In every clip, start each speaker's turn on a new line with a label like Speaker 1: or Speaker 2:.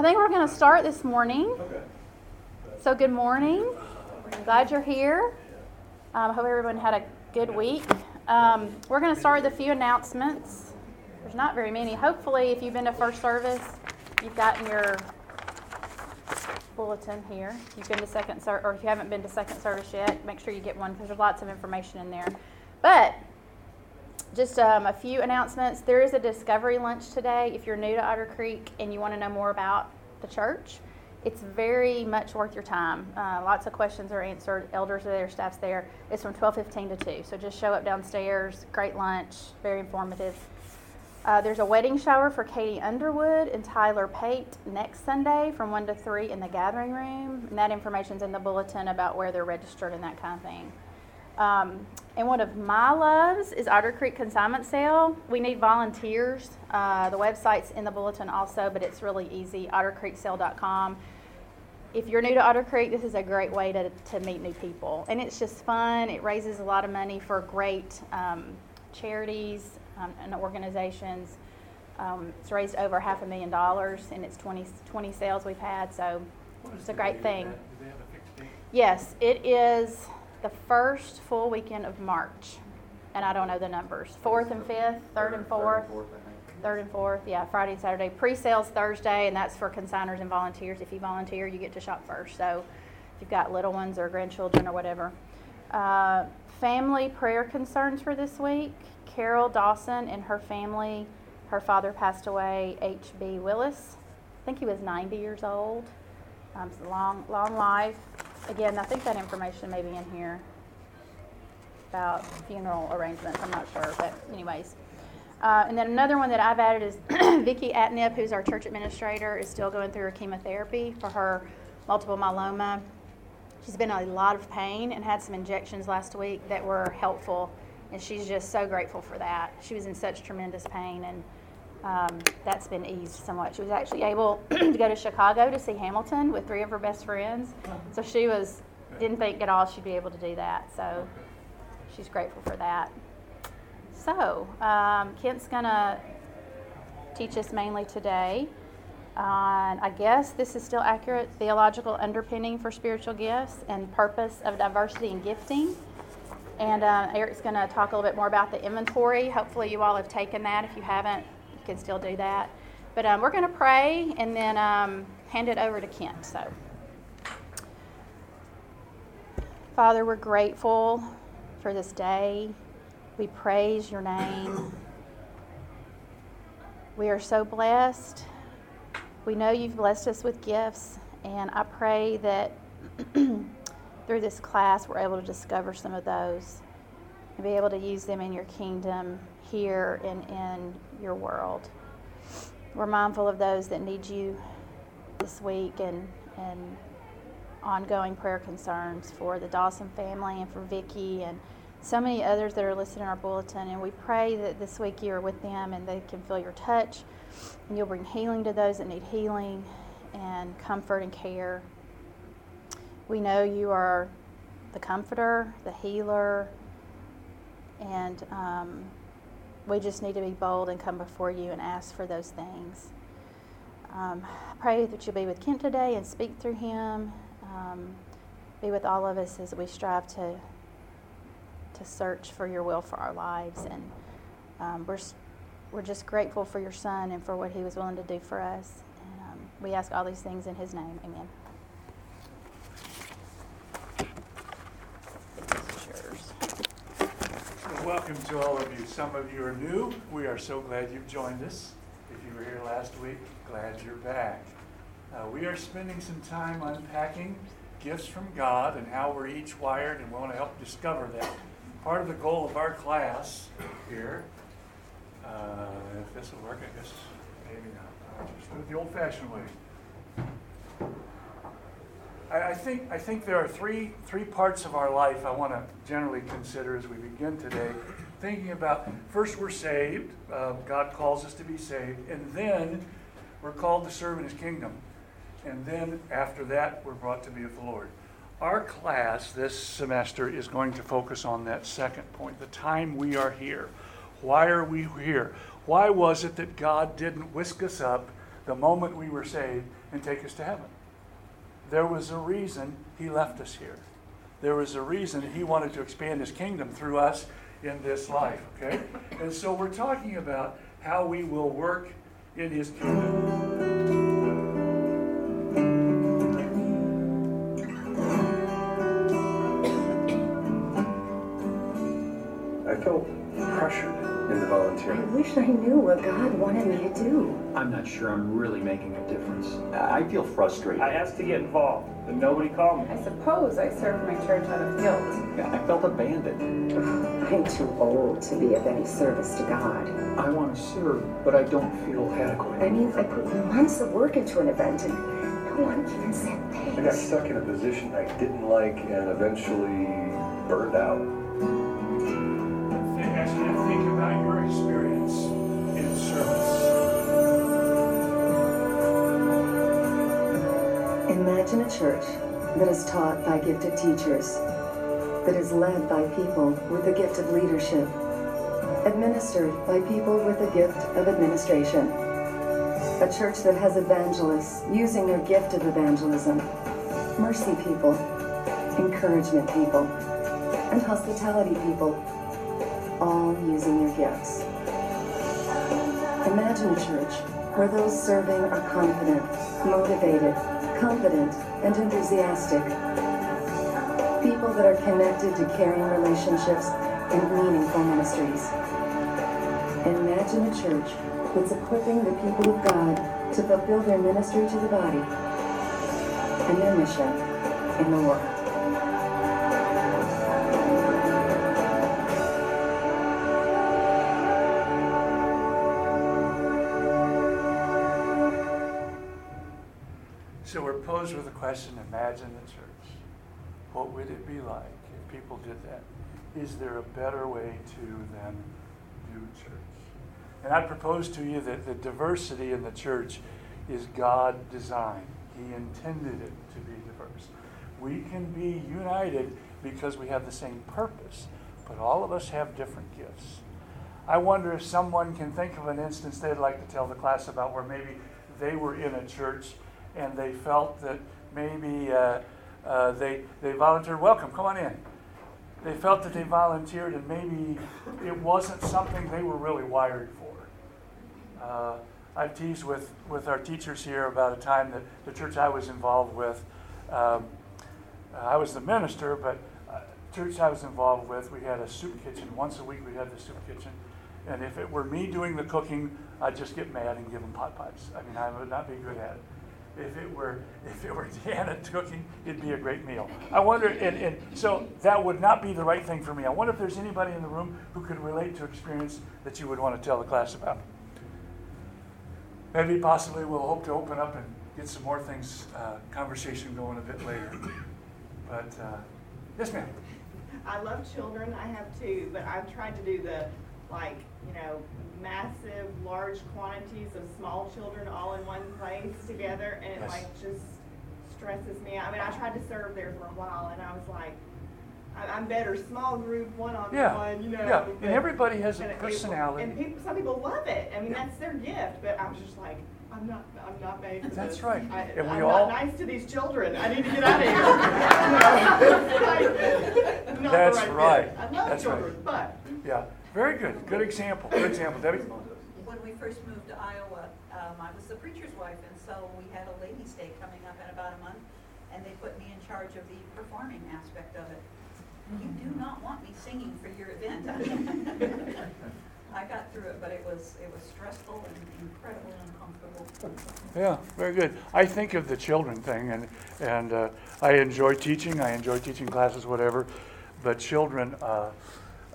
Speaker 1: I think we're going to start this morning. So, good morning. Glad you're here. Um, hope everyone had a good week. Um, we're going to start with a few announcements. There's not very many. Hopefully, if you've been to first service, you've gotten your bulletin here. If you've been to second service, or if you haven't been to second service yet, make sure you get one because there's lots of information in there. But just um, a few announcements. There is a discovery lunch today. If you're new to Otter Creek and you want to know more about the church, it's very much worth your time. Uh, lots of questions are answered. Elders are there, staff's there. It's from 12:15 to 2. So just show up downstairs. Great lunch, very informative. Uh, there's a wedding shower for Katie Underwood and Tyler Pate next Sunday from 1 to 3 in the gathering room. And that information's in the bulletin about where they're registered and that kind of thing. Um, and one of my loves is Otter Creek Consignment Sale. We need volunteers. Uh, the website's in the bulletin also, but it's really easy ottercreeksale.com. If you're new to Otter Creek, this is a great way to, to meet new people. And it's just fun. It raises a lot of money for great um, charities um, and organizations. Um, it's raised over half a million dollars in its 20, 20 sales we've had, so it's a great thing. Yes, it is the first full weekend of March, and I don't know the numbers. Fourth and fifth, third and fourth, third and fourth, yeah, Friday and Saturday. Pre-sales Thursday, and that's for consigners and volunteers. If you volunteer, you get to shop first. So if you've got little ones or grandchildren or whatever. Uh, family prayer concerns for this week. Carol Dawson and her family, her father passed away, H.B. Willis. I think he was 90 years old. Um, long, long life. Again, I think that information may be in here about funeral arrangements. I'm not sure, but anyways. Uh, and then another one that I've added is Vicki Atnip, who's our church administrator, is still going through her chemotherapy for her multiple myeloma. She's been in a lot of pain and had some injections last week that were helpful, and she's just so grateful for that. She was in such tremendous pain, and um, that's been eased somewhat. She was actually able to go to Chicago to see Hamilton with three of her best friends. So she was didn't think at all she'd be able to do that. So she's grateful for that. So um, Kent's gonna teach us mainly today on, I guess this is still accurate, theological underpinning for spiritual gifts and purpose of diversity and gifting. And uh, Eric's going to talk a little bit more about the inventory. Hopefully, you all have taken that. If you haven't, can still do that. But um, we're going to pray and then um, hand it over to Kent. So, Father, we're grateful for this day. We praise your name. We are so blessed. We know you've blessed us with gifts, and I pray that through this class we're able to discover some of those and be able to use them in your kingdom here and in your world. We're mindful of those that need you this week and, and ongoing prayer concerns for the Dawson family and for Vicki and so many others that are listed in our bulletin. And we pray that this week you are with them and they can feel your touch and you'll bring healing to those that need healing and comfort and care. We know you are the comforter, the healer, and um, we just need to be bold and come before you and ask for those things. Um, pray that you'll be with Kent today and speak through him. Um, be with all of us as we strive to to search for your will for our lives. And um, we're we're just grateful for your son and for what he was willing to do for us. And um, we ask all these things in his name. Amen.
Speaker 2: Welcome to all of you. Some of you are new. We are so glad you've joined us. If you were here last week, glad you're back. Uh, we are spending some time unpacking gifts from God and how we're each wired, and we want to help discover that. Part of the goal of our class here, uh, if this will work, I guess maybe not. I'll just do it the old fashioned way. I, think, I think there are three, three parts of our life I want to generally consider as we begin today. Thinking about first, we're saved, uh, God calls us to be saved, and then we're called to serve in His kingdom. And then after that, we're brought to be with the Lord. Our class this semester is going to focus on that second point the time we are here. Why are we here? Why was it that God didn't whisk us up the moment we were saved and take us to heaven. There was a reason he left us here. There was a reason he wanted to expand his kingdom through us in this life, okay? And so we're talking about how we will work in his kingdom.
Speaker 3: Pressured into volunteering.
Speaker 4: I wish I knew what God wanted me to do.
Speaker 5: I'm not sure I'm really making a difference. I feel frustrated.
Speaker 6: I asked to get involved, but nobody called me.
Speaker 7: I suppose I served my church out of guilt.
Speaker 5: Yeah, I felt abandoned.
Speaker 4: I'm too old to be of any service to God.
Speaker 5: I want to serve, but I don't feel adequate.
Speaker 4: I mean, I put months of work into an event and no one even said thanks.
Speaker 3: I got stuck in a position I didn't like and eventually burned out
Speaker 4: church that is taught by gifted teachers, that is led by people with the gift of leadership, administered by people with the gift of administration. A church that has evangelists using their gift of evangelism, mercy people, encouragement people, and hospitality people all using their gifts. Imagine a church where those serving are confident, motivated, competent, and enthusiastic. People that are connected to caring relationships and meaningful ministries. Imagine a church that's equipping the people of God to fulfill their ministry to the body and their mission in the world.
Speaker 2: Close with a question. Imagine the church. What would it be like if people did that? Is there a better way to than do church? And I propose to you that the diversity in the church is God designed. He intended it to be diverse. We can be united because we have the same purpose, but all of us have different gifts. I wonder if someone can think of an instance they'd like to tell the class about where maybe they were in a church and they felt that maybe uh, uh, they, they volunteered, welcome, come on in. They felt that they volunteered and maybe it wasn't something they were really wired for. Uh, I've teased with, with our teachers here about a time that the church I was involved with, um, I was the minister, but uh, church I was involved with, we had a soup kitchen. Once a week we had the soup kitchen. And if it were me doing the cooking, I'd just get mad and give them pot pies. I mean, I would not be good at it if it were if it were Deanna cooking, it'd be a great meal. I wonder, and, and so that would not be the right thing for me. I wonder if there's anybody in the room who could relate to experience that you would want to tell the class about. Maybe possibly we'll hope to open up and get some more things, uh, conversation going a bit later. But uh, yes, ma'am.
Speaker 8: I love children. I have two, but I've tried to do the like you know massive, large quantities of small children all in one place together, and it
Speaker 2: Yes.
Speaker 8: like just stresses me out. I mean, I tried to serve there for a while, and I was like, I- I'm better small group, one on
Speaker 2: Yeah,
Speaker 8: one, you know.
Speaker 2: yeah,
Speaker 8: but-
Speaker 2: and everybody has a
Speaker 8: and it-
Speaker 2: personality.
Speaker 8: And people, some people love it. I mean,
Speaker 2: Yeah.
Speaker 8: that's their gift. But I was just like, I'm not, I'm not made for
Speaker 2: That's
Speaker 8: this.
Speaker 2: right.
Speaker 8: I,
Speaker 2: And we
Speaker 8: I'm
Speaker 2: all-
Speaker 8: not nice to these children. I need to get out of here. Not the
Speaker 2: That's
Speaker 8: fit.
Speaker 2: right.
Speaker 8: I love
Speaker 2: That's right.
Speaker 8: children, but
Speaker 2: Yeah, very good. Good example. Good example, Debbie.
Speaker 9: When we first moved to Iowa, um, I was the preacher's wife, and so we had a ladies' day coming up in about a month, and they put me in charge of the performing aspect of it. You do not want me singing for your event. I got through it, but it was, it was stressful and incredibly uncomfortable.
Speaker 2: Yeah, very good. I think of the children thing, and, and uh, I enjoy teaching, I enjoy teaching classes, whatever, but children, uh,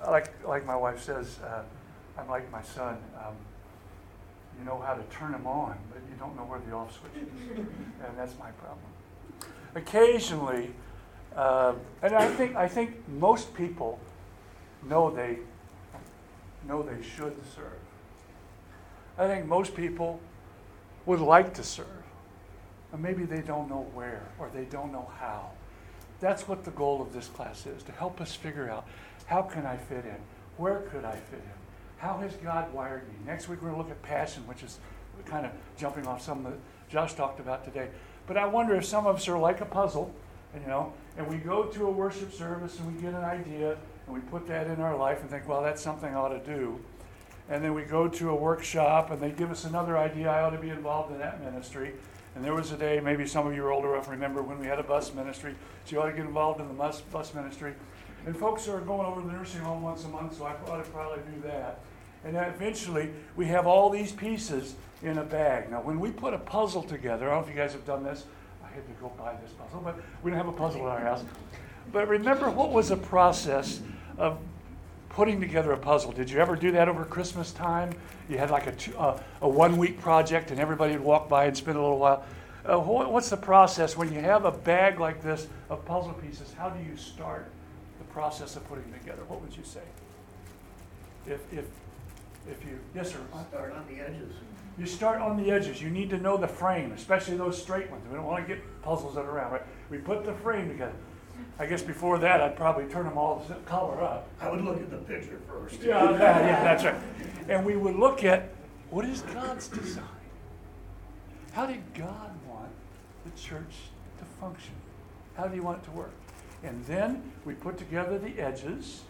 Speaker 2: like, like my wife says, uh, I'm like my son. Um, you know how to turn them on, but you don't know where the off switch is. and that's my problem. Occasionally, uh, and I think, I think most people know they, know they should serve. I think most people would like to serve, and maybe they don't know where or they don't know how. That's what the goal of this class is to help us figure out how can I fit in? Where could I fit in? How has God wired me? Next week we're going to look at passion, which is kind of jumping off some that Josh talked about today. But I wonder if some of us are like a puzzle, you know, and we go to a worship service and we get an idea and we put that in our life and think, well, that's something I ought to do. And then we go to a workshop and they give us another idea, I ought to be involved in that ministry. And there was a day, maybe some of you are older enough remember when we had a bus ministry, so you ought to get involved in the bus, bus ministry. And folks are going over to the nursing home once a month, so I ought to probably do that. And then eventually, we have all these pieces in a bag. Now, when we put a puzzle together, I don't know if you guys have done this. I had to go buy this puzzle, but we don't have a puzzle in our house. But remember, what was the process of putting together a puzzle? Did you ever do that over Christmas time? You had like a, two, uh, a one week project, and everybody would walk by and spend a little while. Uh, what's the process when you have a bag like this of puzzle pieces? How do you start the process of putting together? What would you say? If, if, if you, yes, sir.
Speaker 10: Start on the edges.
Speaker 2: You start on the edges. You need to know the frame, especially those straight ones. We don't want to get puzzles that are round, right? We put the frame together. I guess before that, I'd probably turn them all the color up.
Speaker 10: I would look at the picture first.
Speaker 2: Yeah, that, yeah, that's right. And we would look at what is God's design? How did God want the church to function? How did He want it to work? And then we put together the edges.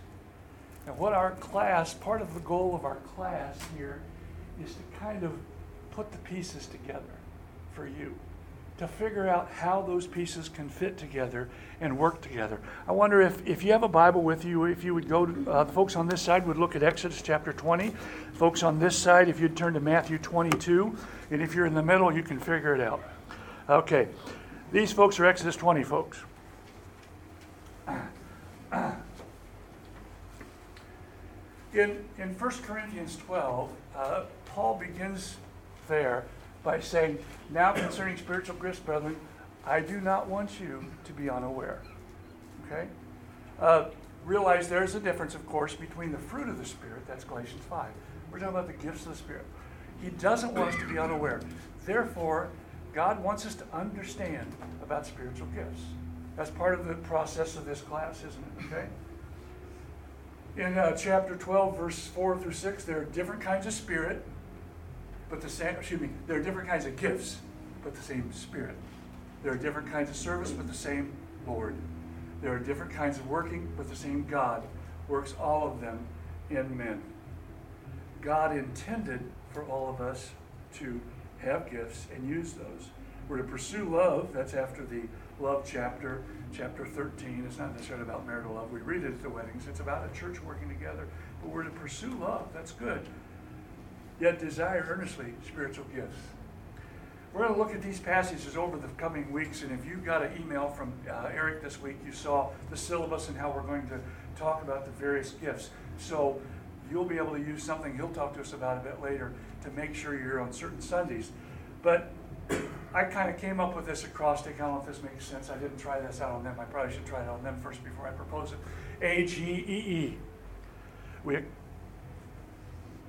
Speaker 2: And what our class, part of the goal of our class here, is to kind of put the pieces together for you to figure out how those pieces can fit together and work together. I wonder if, if you have a Bible with you, if you would go, to, uh, the folks on this side would look at Exodus chapter 20. Folks on this side, if you'd turn to Matthew 22. And if you're in the middle, you can figure it out. Okay. These folks are Exodus 20 folks. In, in 1 Corinthians 12, uh, Paul begins there by saying, Now concerning spiritual gifts, brethren, I do not want you to be unaware. Okay? Uh, realize there's a difference, of course, between the fruit of the Spirit, that's Galatians 5. We're talking about the gifts of the Spirit. He doesn't want us to be unaware. Therefore, God wants us to understand about spiritual gifts. That's part of the process of this class, isn't it? Okay? In uh, chapter 12, verse 4 through 6, there are different kinds of spirit but the same, excuse me, there are different kinds of gifts, but the same Spirit. There are different kinds of service, but the same Lord. There are different kinds of working, but the same God works all of them in men. God intended for all of us to have gifts and use those. We're to pursue love. That's after the love chapter, chapter 13. It's not necessarily about marital love. We read it at the weddings. It's about a church working together. But we're to pursue love. That's good yet desire earnestly spiritual gifts. We're going to look at these passages over the coming weeks, and if you got an email from uh, Eric this week, you saw the syllabus and how we're going to talk about the various gifts. So you'll be able to use something he'll talk to us about a bit later to make sure you're on certain Sundays. But I kind of came up with this acrostic. I don't know if this makes sense. I didn't try this out on them. I probably should try it on them first before I propose it. A G E E. We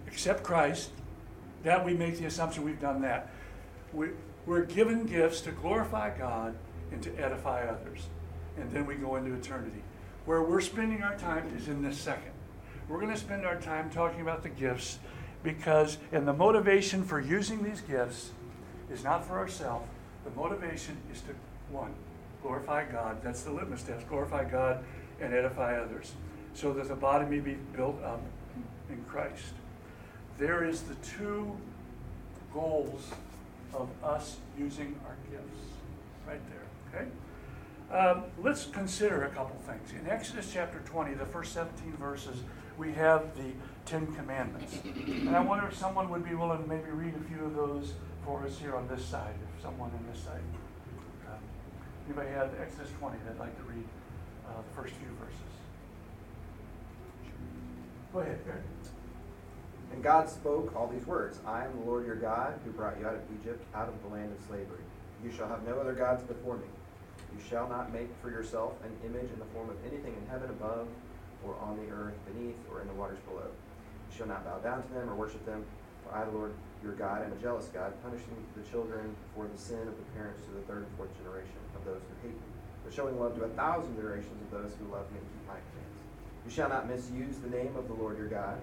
Speaker 2: accept Christ, that we make the assumption we've done that. We, we're given gifts to glorify God and to edify others. And then we go into eternity. Where we're spending our time is in this second. We're going to spend our time talking about the gifts because, and the motivation for using these gifts is not for ourselves. The motivation is to, one, glorify God. That's the litmus test. Glorify God and edify others so that the body may be built up in Christ there is the two goals of us using our gifts right there, okay? Um, let's consider a couple things. In Exodus chapter 20, the first 17 verses, we have the Ten Commandments. And I wonder if someone would be willing to maybe read a few of those for us here on this side, if someone on this side. Um, anybody have Exodus 20 that'd like to read uh, the first few verses? Go ahead, Barry.
Speaker 11: And God spoke all these words I am the Lord your God, who brought you out of Egypt, out of the land of slavery. You shall have no other gods before me. You shall not make for yourself an image in the form of anything in heaven above, or on the earth beneath, or in the waters below. You shall not bow down to them or worship them, for I, the Lord your God, am a jealous God, punishing the children for the sin of the parents to the third and fourth generation of those who hate me, but showing love to a thousand generations of those who love me and keep my commands. You shall not misuse the name of the Lord your God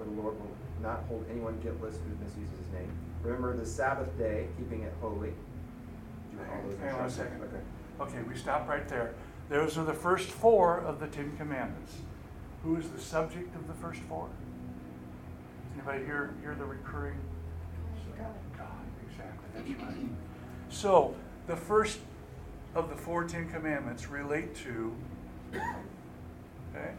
Speaker 11: for the Lord will not hold anyone guiltless who misuses his name. Remember the Sabbath day, keeping it holy. Do all those
Speaker 2: Hang on a second.
Speaker 11: Okay.
Speaker 2: Okay, we stop right there. Those are the first four of the Ten Commandments. Who is the subject of the first four? Anybody hear, hear the recurring? Exactly, that's right. So, the first of the four Ten Commandments relate to, okay?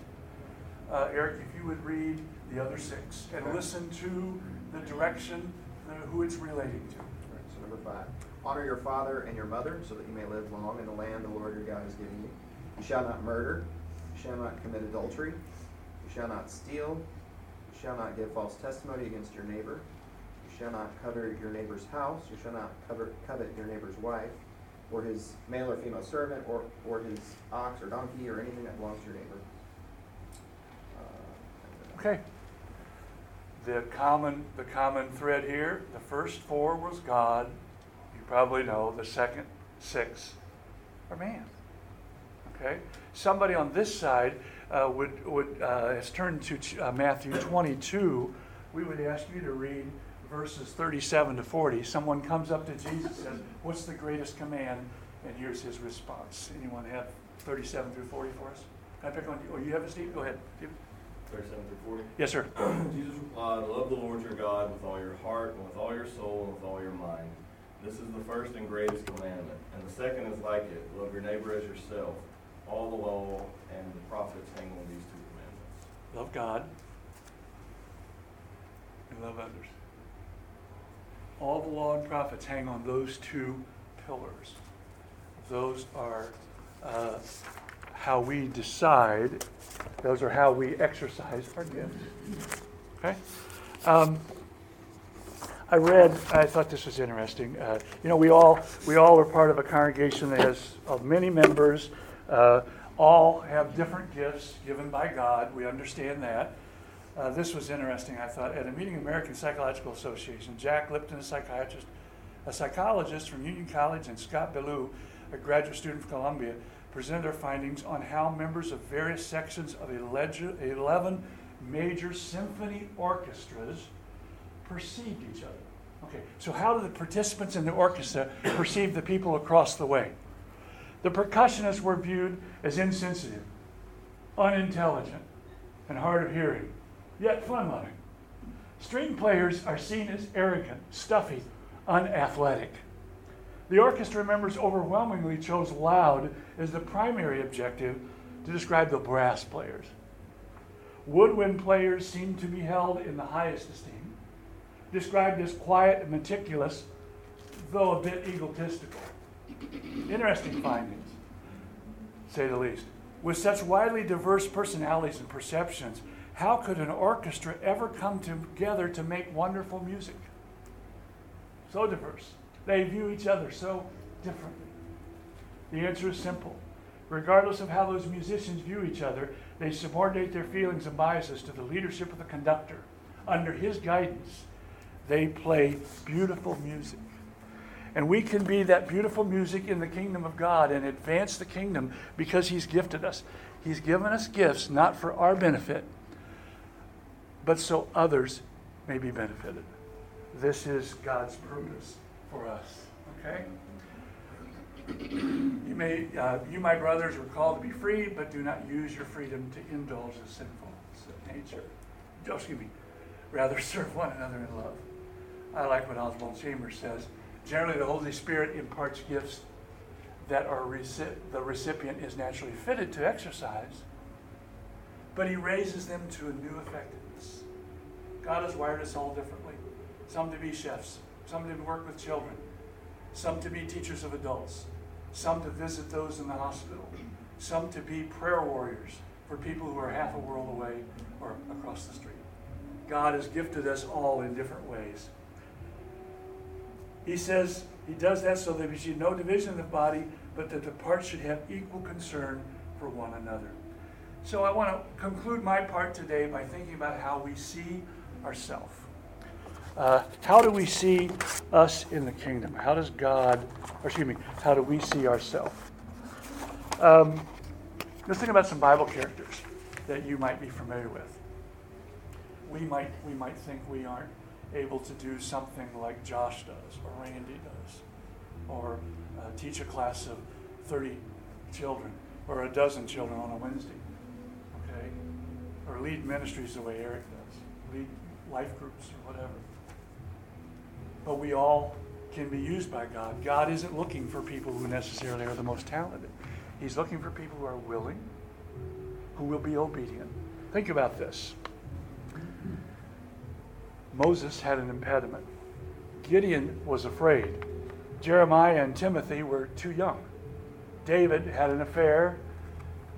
Speaker 2: Uh, Eric, if you would read the other six and listen to the direction, uh, who it's relating to.
Speaker 11: All right, so number five. Honor your father and your mother, so that you may live long in the land the Lord your God is giving you. You shall not murder. You shall not commit adultery. You shall not steal. You shall not give false testimony against your neighbor. You shall not covet your neighbor's house. You shall not covet, covet your neighbor's wife, or his male or female servant, or, or his ox or donkey, or anything that belongs to your neighbor. Uh,
Speaker 2: Okay. The common, the common thread here, the first four was God. You probably know. The second six are man. Okay? Somebody on this side uh, would, would uh, has turned to uh, Matthew 22. We would ask you to read verses 37 to 40. Someone comes up to Jesus and says, What's the greatest command? And here's his response. Anyone have 37 through 40 for us? Can I pick on you? Oh, you have it, Steve? Go ahead. Steve.
Speaker 12: 37 through 40.
Speaker 2: Yes, sir.
Speaker 12: Jesus replied, Love the Lord your God with all your heart, and with all your soul, and with all your mind. This is the first and greatest commandment. And the second is like it love your neighbor as yourself. All the law and the prophets hang on these two commandments.
Speaker 2: Love God and love others. All the law and prophets hang on those two pillars. Those are uh, how we decide, those are how we exercise our gifts. Okay? Um, I read, I thought this was interesting. Uh, you know, we all, we all are part of a congregation that has of many members. Uh, all have different gifts given by God. We understand that. Uh, this was interesting, I thought. At a meeting of the American Psychological Association, Jack Lipton, a psychiatrist, a psychologist from Union College, and Scott Ballou, a graduate student from Columbia, presented their findings on how members of various sections of 11 major symphony orchestras perceived each other. Okay, so how do the participants in the orchestra perceive the people across the way? The percussionists were viewed as insensitive, unintelligent, and hard of hearing, yet fun loving. String players are seen as arrogant, stuffy, unathletic. The orchestra members overwhelmingly chose loud as the primary objective to describe the brass players. Woodwind players seem to be held in the highest esteem, described as quiet and meticulous, though a bit egotistical. Interesting findings, say the least. With such widely diverse personalities and perceptions, how could an orchestra ever come together to make wonderful music? So diverse. They view each other so differently. The answer is simple. Regardless of how those musicians view each other, they subordinate their feelings and biases to the leadership of the conductor. Under his guidance, they play beautiful music. And we can be that beautiful music in the kingdom of God and advance the kingdom because He's gifted us. He's given us gifts not for our benefit, but so others may be benefited. This is God's purpose for us. Okay? You may, uh, you, my brothers, are called to be free, but do not use your freedom to indulge in sinful nature. Oh, excuse me. Rather serve one another in love. I like what Oswald Chambers says. Generally, the Holy Spirit imparts gifts that are reci- the recipient is naturally fitted to exercise, but He raises them to a new effectiveness. God has wired us all differently. Some to be chefs, some to work with children, some to be teachers of adults, some to visit those in the hospital, some to be prayer warriors for people who are half a world away or across the street. God has gifted us all in different ways. He says he does that so that we should no division of the body, but that the parts should have equal concern for one another. So I want to conclude my part today by thinking about how we see ourselves. Uh, how do we see us in the kingdom? How does God, or excuse me, how do we see ourselves? Um, let's think about some Bible characters that you might be familiar with. we might, we might think we aren't able to do something like Josh does, or Randy does, or uh, teach a class of 30 children, or a dozen children on a Wednesday, okay? Or lead ministries the way Eric does, lead life groups or whatever. But we all can be used by God. God isn't looking for people who necessarily are the most talented. He's looking for people who are willing, who will be obedient. Think about this. Moses had an impediment. Gideon was afraid. Jeremiah and Timothy were too young. David had an affair.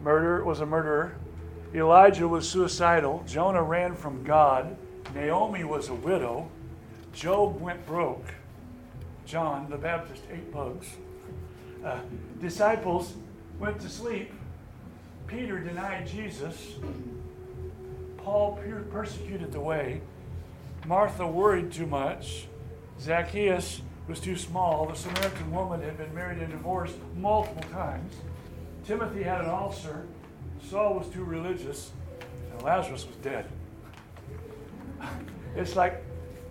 Speaker 2: Murder was a murderer. Elijah was suicidal. Jonah ran from God. Naomi was a widow. Job went broke. John the Baptist ate bugs. Uh, disciples went to sleep. Peter denied Jesus. Paul persecuted the way. Martha worried too much. Zacchaeus was too small. The Samaritan woman had been married and divorced multiple times. Timothy had an ulcer. Saul was too religious. And Lazarus was dead. It's like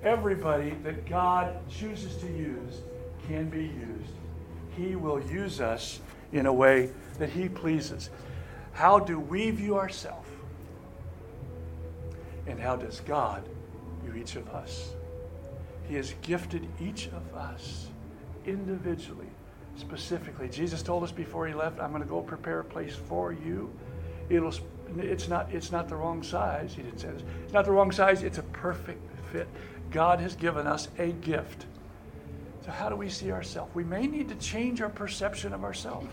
Speaker 2: everybody that God chooses to use can be used. He will use us in a way that He pleases. How do we view ourselves? And how does God view each of us? He has gifted each of us individually, specifically. Jesus told us before He left, I'm going to go prepare a place for you. It'll, it's, not, it's not the wrong size. He didn't say this. It's not the wrong size, it's a perfect fit. God has given us a gift. So, how do we see ourselves? We may need to change our perception of ourselves.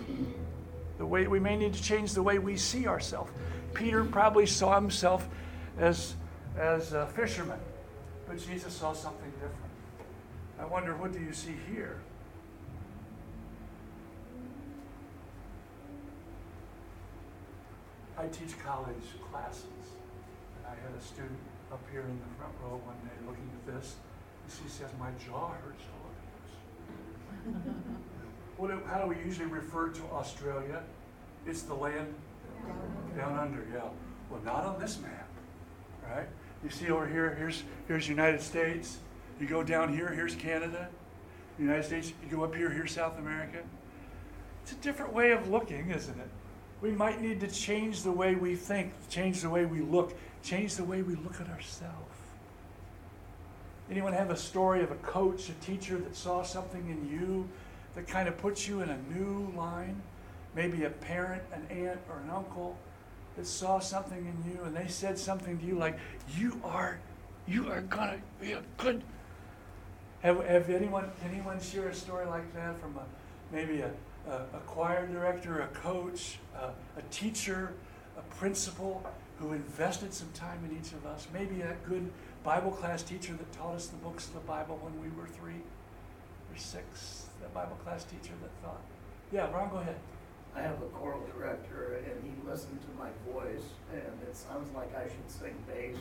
Speaker 2: The way we may need to change the way we see ourselves. Peter probably saw himself as, as a fisherman, but Jesus saw something different. I wonder, what do you see here? I teach college classes, and I had a student up here in the front row one day looking at this. And she says, My jaw hurts to look this. what, how do we usually refer to Australia? It's the land down under, yeah. Well, not on this map, right? You see over here, here's, here's United States. You go down here, here's Canada. United States, you go up here, here's South America. It's a different way of looking, isn't it? We might need to change the way we think, change the way we look, change the way we look at ourselves. Anyone have a story of a coach, a teacher that saw something in you that kind of puts you in a new line? Maybe a parent, an aunt, or an uncle that saw something in you and they said something to you like, You are, you are gonna be a good. Have, have anyone anyone share a story like that from a maybe a, a, a choir director, a coach, a, a teacher, a principal who invested some time in each of us? Maybe a good Bible class teacher that taught us the books of the Bible when we were three or six. That Bible class teacher that thought. Yeah, Ron, go ahead.
Speaker 10: I have a choral director, and he listened to my voice, and it sounds like I should sing bass.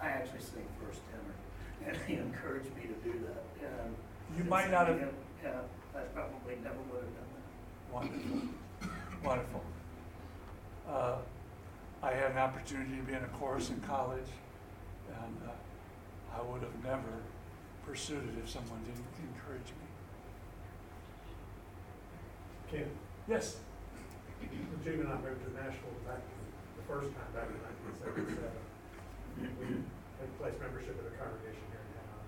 Speaker 10: I actually sing first tenor, and he encouraged me to do that. And
Speaker 2: you might not have.
Speaker 10: Yeah, I probably never would have done that.
Speaker 2: Wonderful, wonderful. Uh, I had an opportunity to be in a chorus in college, and uh, I would have never pursued it if someone didn't encourage me.
Speaker 13: Kim?
Speaker 2: Yes.
Speaker 13: When June and I moved to Nashville back the first time back in 1977, we had placed membership at a congregation here in town.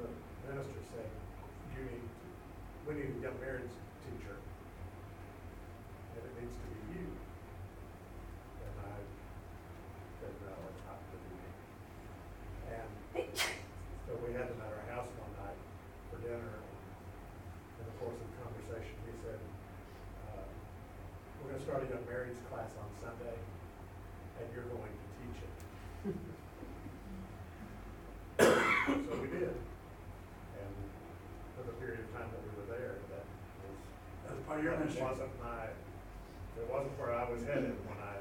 Speaker 13: The minister said, "You need, to, we need a young married teacher, and it needs to be you." And I said, "No, it's not going to be me." And so we had them at our house one night for dinner. And In the course of the conversation, he said, uh, we're gonna start a young marrieds class on Sunday, and you're going to teach it. So we did. And for the period of time that we were there, that was.
Speaker 2: That was part of your
Speaker 13: that
Speaker 2: ministry.
Speaker 13: Wasn't my, it wasn't where I was headed when I,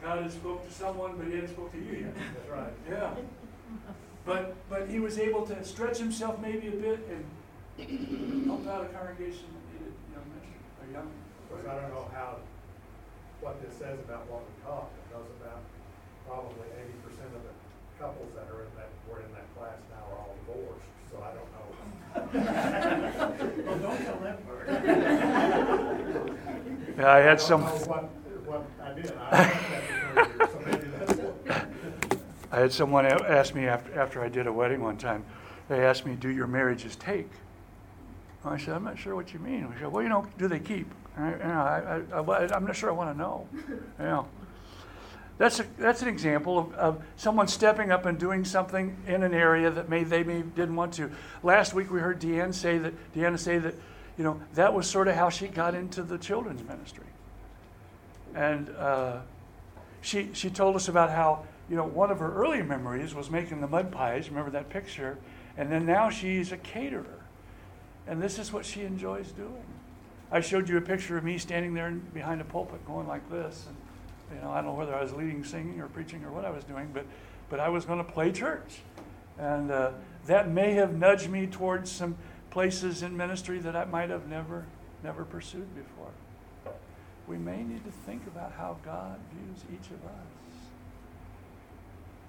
Speaker 2: God had spoke to someone, but he hadn't spoke to you yet.
Speaker 13: that's right.
Speaker 2: Yeah. But but he was able to stretch himself maybe a bit and help out a congregation that needed young ministry, or young.
Speaker 13: Of course, I don't know how, what this says about what we taught, it knows about probably eighty percent of the couples that are in that, were in that class now are all divorced, so I don't.
Speaker 10: Well, don't tell that part.
Speaker 2: Yeah, I had
Speaker 13: don't
Speaker 2: some.
Speaker 13: know what, what I did, I left that earlier, so maybe that's.
Speaker 2: I had someone a- ask me after, after I did a wedding one time, they asked me, do your marriages take? And I said, I'm not sure what you mean. We said, well, you know, do they keep? And I, you know, I, I, I, I'm not sure I want to know. You know. That's, a, that's an example of, of someone stepping up and doing something in an area that may, they may didn't want to. Last week we heard Deanne say that, Deanna say that, you know, that was sort of how she got into the children's ministry. And uh, she, she told us about how, you know, one of her early memories was making the mud pies. Remember that picture? And then now she's a caterer. And this is what she enjoys doing. I showed you a picture of me standing there behind a pulpit going like this. And, you know, I don't know whether I was leading singing or preaching or what I was doing, but, but I was going to play church. And uh, that may have nudged me towards some places in ministry that I might have never, never pursued before. We may need to think about how God views each of us.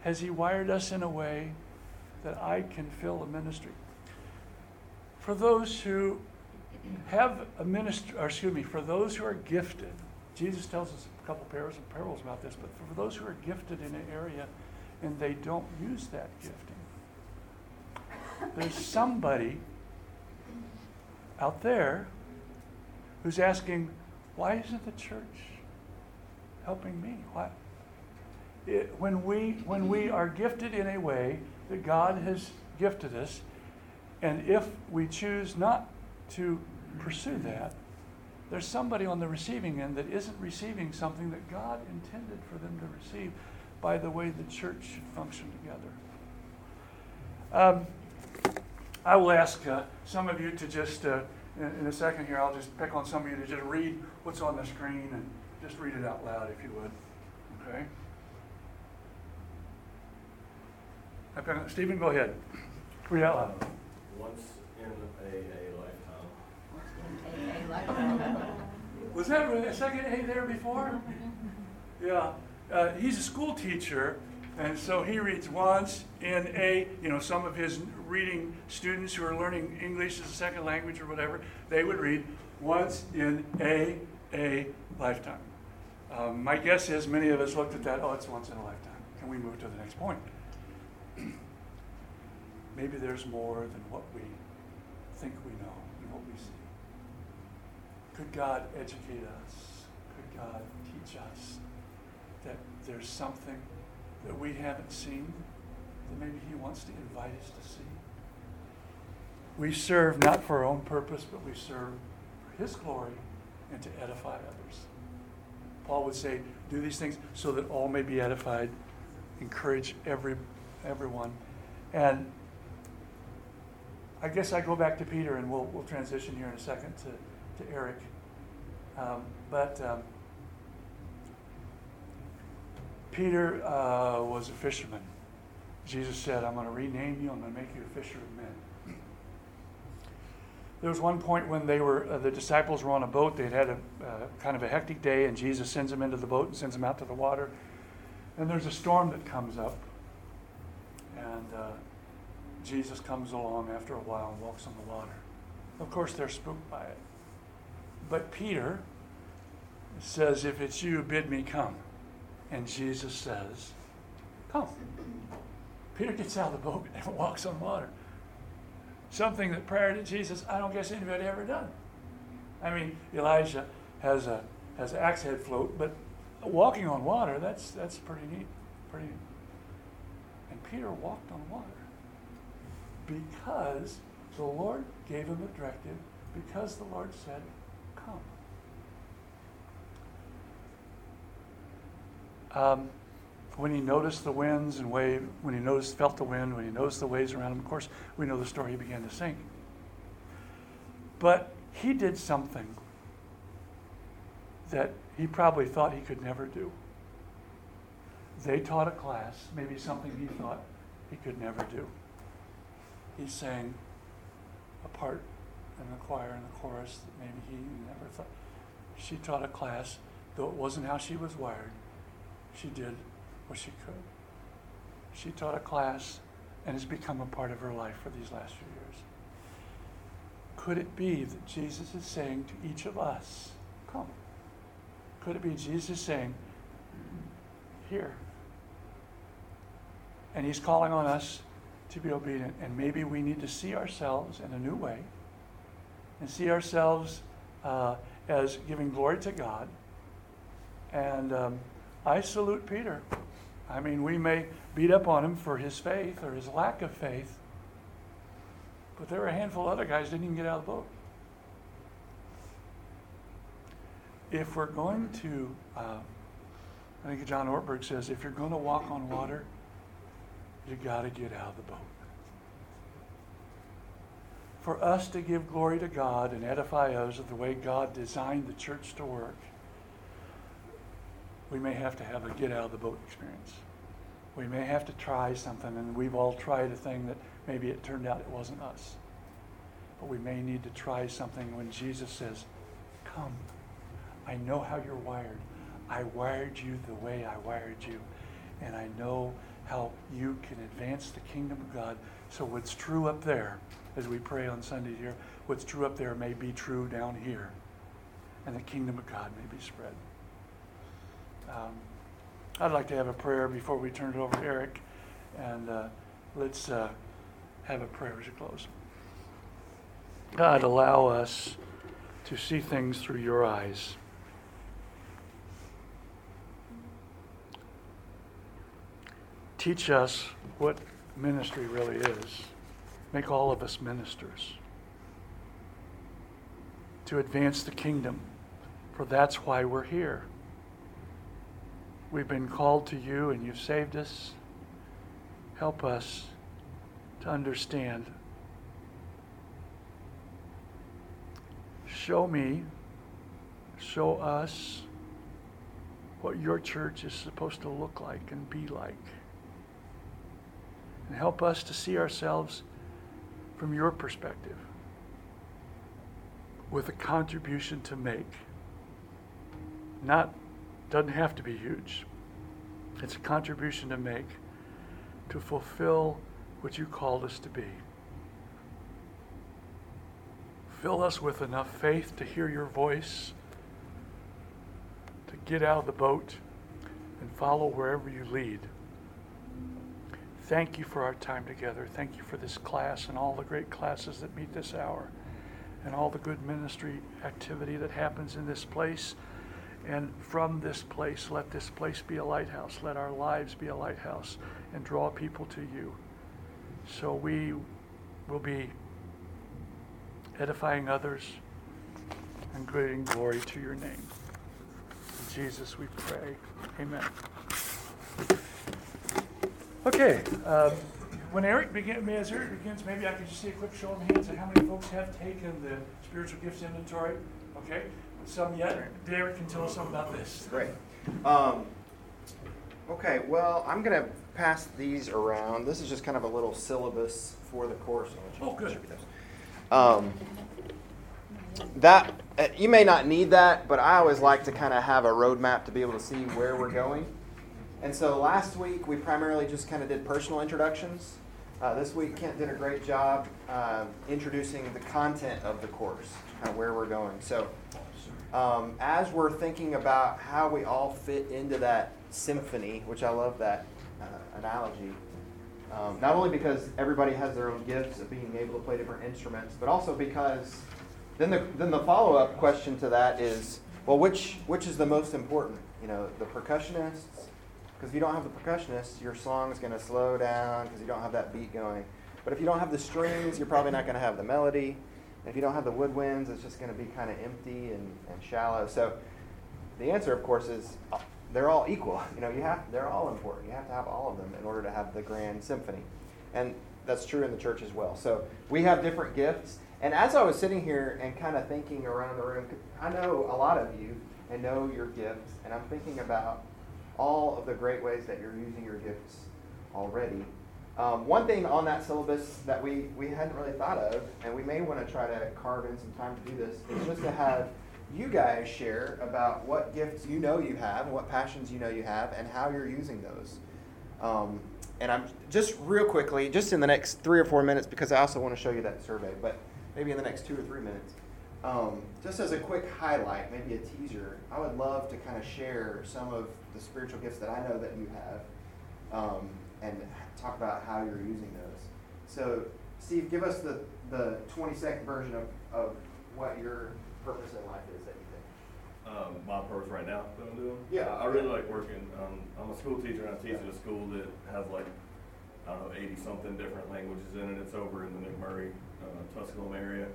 Speaker 2: Has He wired us in a way that I can fill a ministry? For those who have a ministry, or excuse me, for those who are gifted, Jesus tells us a couple parables, parables about this, but for those who are gifted in an area and they don't use that gifting, there's somebody out there who's asking, why isn't the church helping me? Why? It, when, we, when we are gifted in a way that God has gifted us, and if we choose not to pursue that, there's somebody on the receiving end that isn't receiving something that God intended for them to receive by the way the church should function together. Um, I will ask uh, some of you to just, uh, in, in, a second here, I'll just pick on some of you to just read what's on the screen and just read it out loud if you would. Okay? Stephen, go ahead. Read out loud.
Speaker 12: Once in a, a lifetime.
Speaker 2: Was that a second A there before? Yeah. Uh, he's a school teacher, and so he reads once in a, you know, some of his reading students who are learning English as a second language or whatever, they would read once in a, a lifetime. Um, my guess is many of us looked at that, oh, it's once in a lifetime. Can we move to the next point? Maybe there's more than what we think we know and what we see. Could God educate us? Could God teach us that there's something that we haven't seen that maybe He wants to invite us to see? We serve not for our own purpose, but we serve for His glory and to edify others. Paul would say, Do these things so that all may be edified. Encourage every, everyone. And I guess I go back to Peter, and we'll, we'll transition here in a second to, to Eric. Um, but um, Peter uh, was a fisherman. Jesus said, I'm going to rename you, I'm going to make you a fisher of men. There was one point when they were, uh, the disciples were on a boat. They'd had a uh, kind of a hectic day, and Jesus sends them into the boat and sends them out to the water. And there's a storm that comes up. And uh, Jesus comes along after a while and walks on the water. Of course, they're spooked by it. But Peter says, If it's you, bid me come. And Jesus says, Come. Peter gets out of the boat and walks on water. Something that prior to Jesus, I don't guess anybody ever done. I mean, Elijah has a has an axe head float, but walking on water, that's that's pretty neat. Pretty neat. And Peter walked on water because the Lord gave him a directive, because the Lord said, Come. Um, when he noticed the winds and wave, when he noticed, felt the wind, when he noticed the waves around him, of course, we know the story, he began to sink. But he did something that he probably thought he could never do. They taught a class, maybe something he thought he could never do. He sang a part in the choir and the chorus that maybe he never thought. She taught a class, though it wasn't how she was wired, she did what she could. She taught a class and has become a part of her life for these last few years. Could it be that Jesus is saying to each of us, Come? Could it be Jesus saying, Here? And he's calling on us to be obedient. And maybe we need to see ourselves in a new way and see ourselves uh, as giving glory to God. And um, I salute Peter. I mean, we may beat up on him for his faith or his lack of faith, but there were a handful of other guys didn't even get out of the boat. If we're going to, uh, I think John Ortberg says, if you're going to walk on water, you got to get out of the boat. For us to give glory to God and edify others of the way God designed the church to work, we may have to have a get out of the boat experience. We may have to try something, and we've all tried a thing that maybe it turned out it wasn't us. But we may need to try something when Jesus says, Come, I know how you're wired. I wired you the way I wired you, and I know how you can advance the kingdom of God. So, what's true up there, as we pray on Sunday here, what's true up there may be true down here, and the kingdom of God may be spread. Um, I'd like to have a prayer before we turn it over to Eric, and uh, let's uh, have a prayer as we close. God, allow us to see things through your eyes. Teach us what ministry really is. Make all of us ministers to advance the kingdom, for that's why we're here. We've been called to you and you've saved us. Help us to understand. Show me, show us what your church is supposed to look like and be like. And help us to see ourselves from your perspective with a contribution to make. Not doesn't have to be huge. It's a contribution to make to fulfill what you called us to be. Fill us with enough faith to hear your voice, to get out of the boat and follow wherever you lead. Thank you for our time together. Thank you for this class and all the great classes that meet this hour and all the good ministry activity that happens in this place. And from this place, let this place be a lighthouse. Let our lives be a lighthouse and draw people to you. So we will be edifying others and bringing glory to your name. In Jesus we pray. Amen. Okay. Um, when Eric begin, as Eric begins, maybe I could just see a quick show of hands of how many folks have taken the spiritual gifts inventory. Okay. Some yet. Derek can tell us something about this.
Speaker 11: Great. Um, okay, well, I'm going to pass these around. This is just kind of a little syllabus for the course.
Speaker 2: Oh, good.
Speaker 11: Um, that uh, you may not need that, but I always like to kind of have a roadmap to be able to see where we're going. And so last week we primarily just kind of did personal introductions. Uh, this week Kent did a great job uh, introducing the content of the course, kind of where we're going. So um, as we're thinking about how we all fit into that symphony, which I love that uh, analogy, um, not only because everybody has their own gifts of being able to play different instruments, but also because then the, then the follow up question to that is well, which, which is the most important? You know, the percussionists? Because if you don't have the percussionists, your song's going to slow down because you don't have that beat going. But if you don't have the strings, you're probably not going to have the melody. If you don't have the woodwinds, it's just going to be kind of empty and, and shallow. So the answer, of course, is uh, they're all equal. You know, you have they're all important. You have to have all of them in order to have the grand symphony, and that's true in the church as well. So we have different gifts. And as I was sitting here and kind of thinking around the room, I know a lot of you and know your gifts, and I'm thinking about all of the great ways that you're using your gifts already. Um, one thing on that syllabus that we, we hadn't really thought of, and we may want to try to carve in some time to do this, is just to have you guys share about what gifts you know you have and what passions you know you have and how you're using those. Um, and I'm just real quickly, just in the next three or four minutes, because I also want to show you that survey, but maybe in the next two or three minutes. Um, just as a quick highlight, maybe a teaser, I would love to kind of share some of the spiritual gifts that I know that you have um, and talk about how you're using those. So, Steve, give us the, the 20 second version of, of what your purpose in life is that you think.
Speaker 12: Um, my purpose right now that I'm doing?
Speaker 11: Yeah.
Speaker 12: I really like working, um, I'm a school teacher and I teach at a school that has like, I don't know, eighty something different languages in it. It's over in the McMurray, uh, Tusculum area.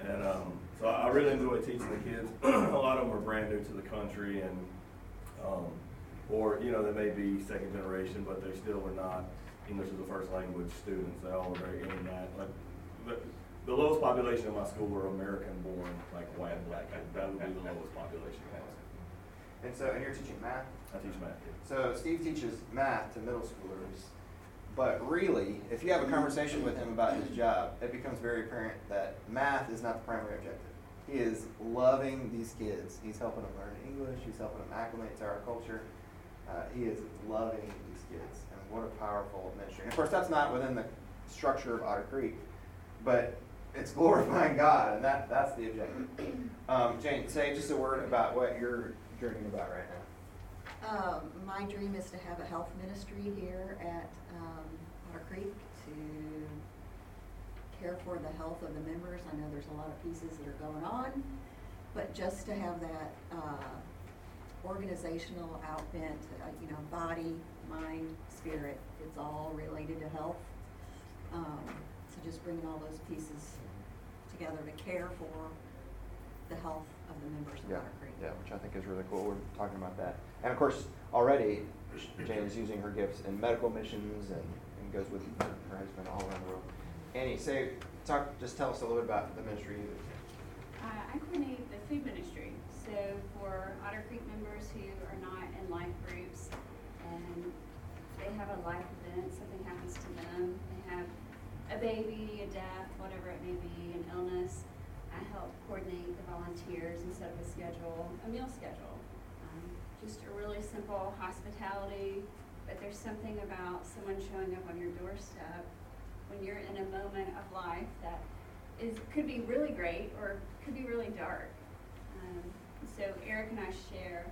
Speaker 12: And, um, so I I really enjoy teaching the kids. A lot of them are brand new to the country and, um, or, you know, they may be second generation, but they still are not English as a first language students. They all are very in that, like, the, the lowest population in my school were American born, like white and black. That would be the lowest population in my school.
Speaker 11: And so, and you're teaching math?
Speaker 12: I teach math kids.
Speaker 11: So Steve teaches math to middle schoolers, but really, if you have a conversation with him about his job, it becomes very apparent that math is not the primary objective. He is loving these kids. He's helping them learn English. He's helping them acclimate to our culture. Uh, he is loving these kids, and what a powerful ministry. And of course, that's not within the structure of Otter Creek, but it's glorifying God, and that, that's the objective. Um, Jane, say just a word about what you're dreaming about right now.
Speaker 14: Um, my dream is to have a health ministry here at um, Otter Creek to care for the health of the members. I know there's a lot of pieces that are going on, but just to have that uh, organizational outbent, uh, you know, body, mind, spirit, it's all related to health. Um, so just bringing all those pieces together to care for the health of the members of
Speaker 11: Yeah,
Speaker 14: Otter Creek.
Speaker 11: yeah, which I think is really cool. We're talking about that. And of course, already Jane is using her gifts in medical missions and, and goes with her, her husband all around the world. Annie, say, talk, just tell us a little bit about the ministry you do.
Speaker 15: Uh, I coordinate the food ministry. So for Otter Creek members who are not in life groups and they have a life event, something happens to them, they have a baby, a death, whatever it may be, an illness, I help coordinate the volunteers and set up a schedule, a meal schedule. Um, just a really simple hospitality, but there's something about someone showing up on your doorstep when you're in a moment of life that is could be really great or could be really dark. So Eric and I share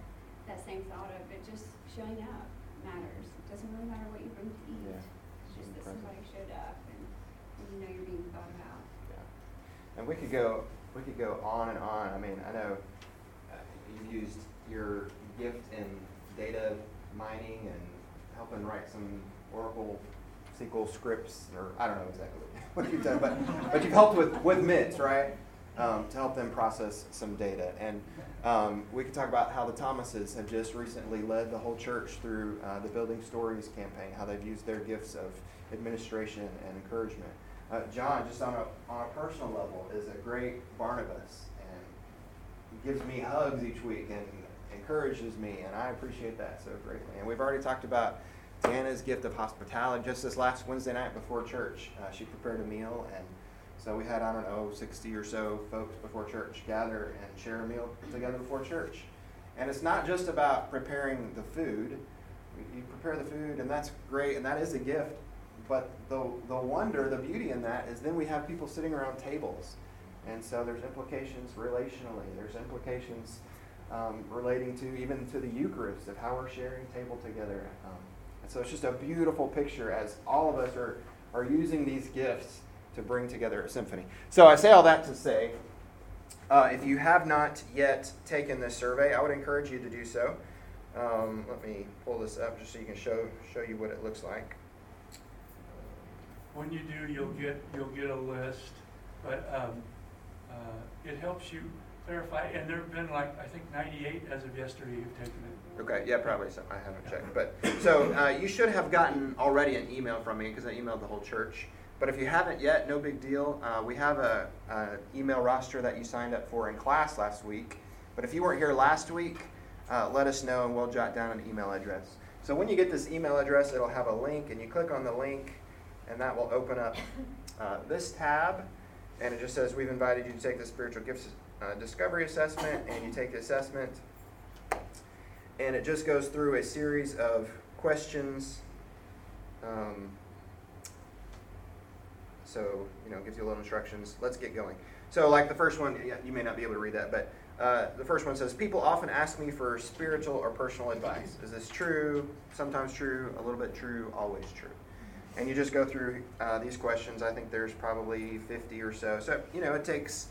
Speaker 15: that same thought of it just showing up matters. It doesn't really matter what you bring to eat.
Speaker 11: Yeah.
Speaker 15: It's just that somebody showed up and, and you know you're being thought about.
Speaker 11: Yeah. And we could go, we could go on and on. I mean, I know uh, you've used your gift in data mining and helping write some Oracle SQL scripts, or I don't know exactly what you've done, but, but you've helped with, with MITs, right? Um, to help them process some data. And um, we could talk about how the Thomases have just recently led the whole church through uh, the Building Stories campaign, how they've used their gifts of administration and encouragement. Uh, John, just on a, on a personal level, is a great Barnabas and gives me hugs each week and encourages me, and I appreciate that so greatly. And we've already talked about Deanna's gift of hospitality. Just this last Wednesday night before church, uh, she prepared a meal, and so we had, I don't know, 60 or so folks before church gather and share a meal together before church. And it's not just about preparing the food. You prepare the food, and that's great, and that is a gift. But the, the wonder, the beauty in that is then we have people sitting around tables. And so there's implications relationally, there's implications um, relating to even to the Eucharist of how we're sharing table together. Um, and so it's just a beautiful picture as all of us are, are using these gifts to bring together a symphony. So I say all that to say, uh, if you have not yet taken this survey, I would encourage you to do so. Um, let me pull this up just so you can show show you what it looks like.
Speaker 2: When you do, you'll get, you'll get a list, but um, uh, it helps you clarify, and there've been like, I think ninety-eight as of yesterday who've taken it.
Speaker 11: Okay, yeah, probably so. I haven't checked, but so uh, you should have gotten already an email from me because I emailed the whole church. But if you haven't yet, no big deal. Uh, we have a, a email roster that you signed up for in class last week. But if you weren't here last week, uh, let us know and we'll jot down an email address. So when you get this email address, it'll have a link, and you click on the link, and that will open up uh, this tab. and it just says, We've invited you to take the spiritual gifts uh, discovery assessment, and you take the assessment. And it just goes through a series of questions. Um, so, you know, gives you a little instructions. Let's get going. So, like the first one, you may not be able to read that, but uh, the first one says, People often ask me for spiritual or personal advice. Is this true? Sometimes true, a little bit true, always true. And you just go through uh, these questions. I think there's probably 50 or so. So, you know, it takes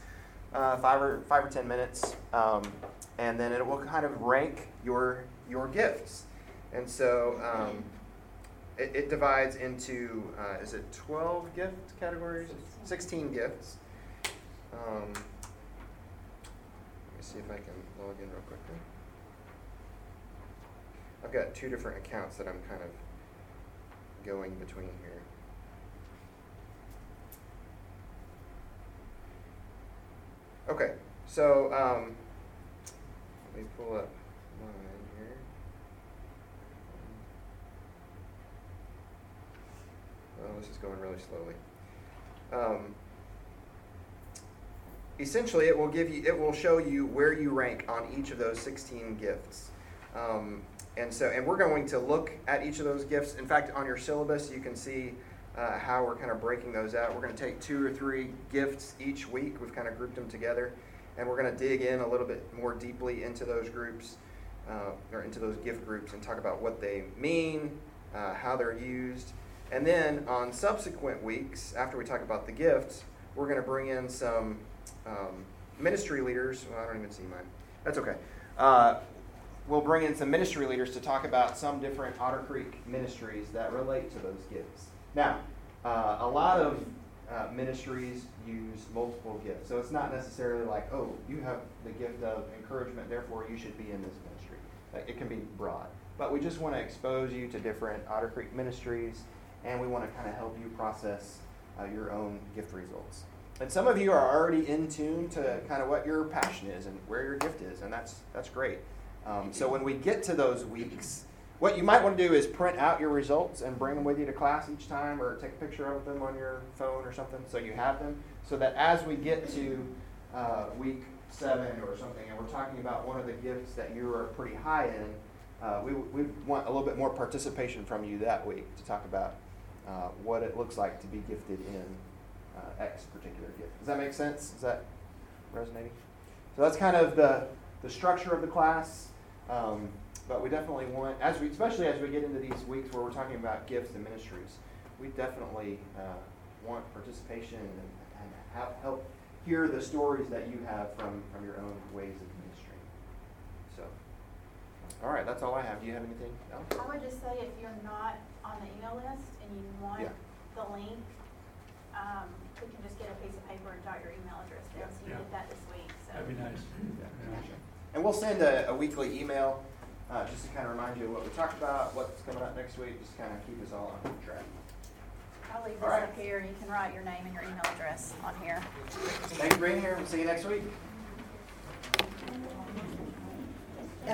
Speaker 11: uh, five, or, five or 10 minutes. Um, and then it will kind of rank your, your gifts. And so um, it, it, divides into, uh, is it 12 gift categories? 16 gifts. Um, let me see if I can log in real quickly. I've got two different accounts that I'm kind of going between here. Okay, so um, let me pull up mine here. This is going really slowly. Um, essentially, it will give you, it will show you where you rank on each of those 16 gifts. Um, and so, and we're going to look at each of those gifts. In fact, on your syllabus, you can see uh, how we're kind of breaking those out. We're going to take two or three gifts each week. We've kind of grouped them together, and we're going to dig in a little bit more deeply into those groups, uh, or into those gift groups, and talk about what they mean, uh, how they're used. And then on subsequent weeks, after we talk about the gifts, we're going to bring in some um, ministry leaders. Well, I don't even see mine. That's okay. Uh, we'll bring in some ministry leaders to talk about some different Otter Creek ministries that relate to those gifts. Now, uh, a lot of uh, ministries use multiple gifts, so it's not necessarily like, oh, you have the gift of encouragement, therefore you should be in this ministry. Like, it can be broad. But we just want to expose you to different Otter Creek ministries, and we want to kind of help you process uh, your own gift results. And some of you are already in tune to kind of what your passion is and where your gift is, and that's that's great. Um, so when we get to those weeks, what you might want to do is print out your results and bring them with you to class each time, or take a picture of them on your phone or something, so you have them, so that as we get to uh, week seven or something, and we're talking about one of the gifts that you are pretty high in, uh, we we want a little bit more participation from you that week to talk about uh, what it looks like to be gifted in uh, X particular gift. Does that make sense? Is that resonating? So that's kind of the the structure of the class. Um, but we definitely want, as we, especially as we get into these weeks where we're talking about gifts and ministries, we definitely uh, want participation and, and have, help hear the stories that you have from, from your own ways of ministry. So, all right, that's all I have. Do you have anything else?
Speaker 1: I would just say if you're not on the email list and you want
Speaker 11: Yeah.
Speaker 1: the link, um, we can just get a piece of paper and jot your email address down, so you
Speaker 2: Yeah.
Speaker 1: get that this week, so.
Speaker 2: That'd be nice.
Speaker 11: And we'll send a, a weekly email uh, just to kind of remind you of what we talked about, what's coming up next week, just kind of keep us all on track.
Speaker 1: I'll leave this
Speaker 11: right.
Speaker 1: up here, and you can write your name and your email address on here.
Speaker 11: Thanks for being here. We'll see you next week.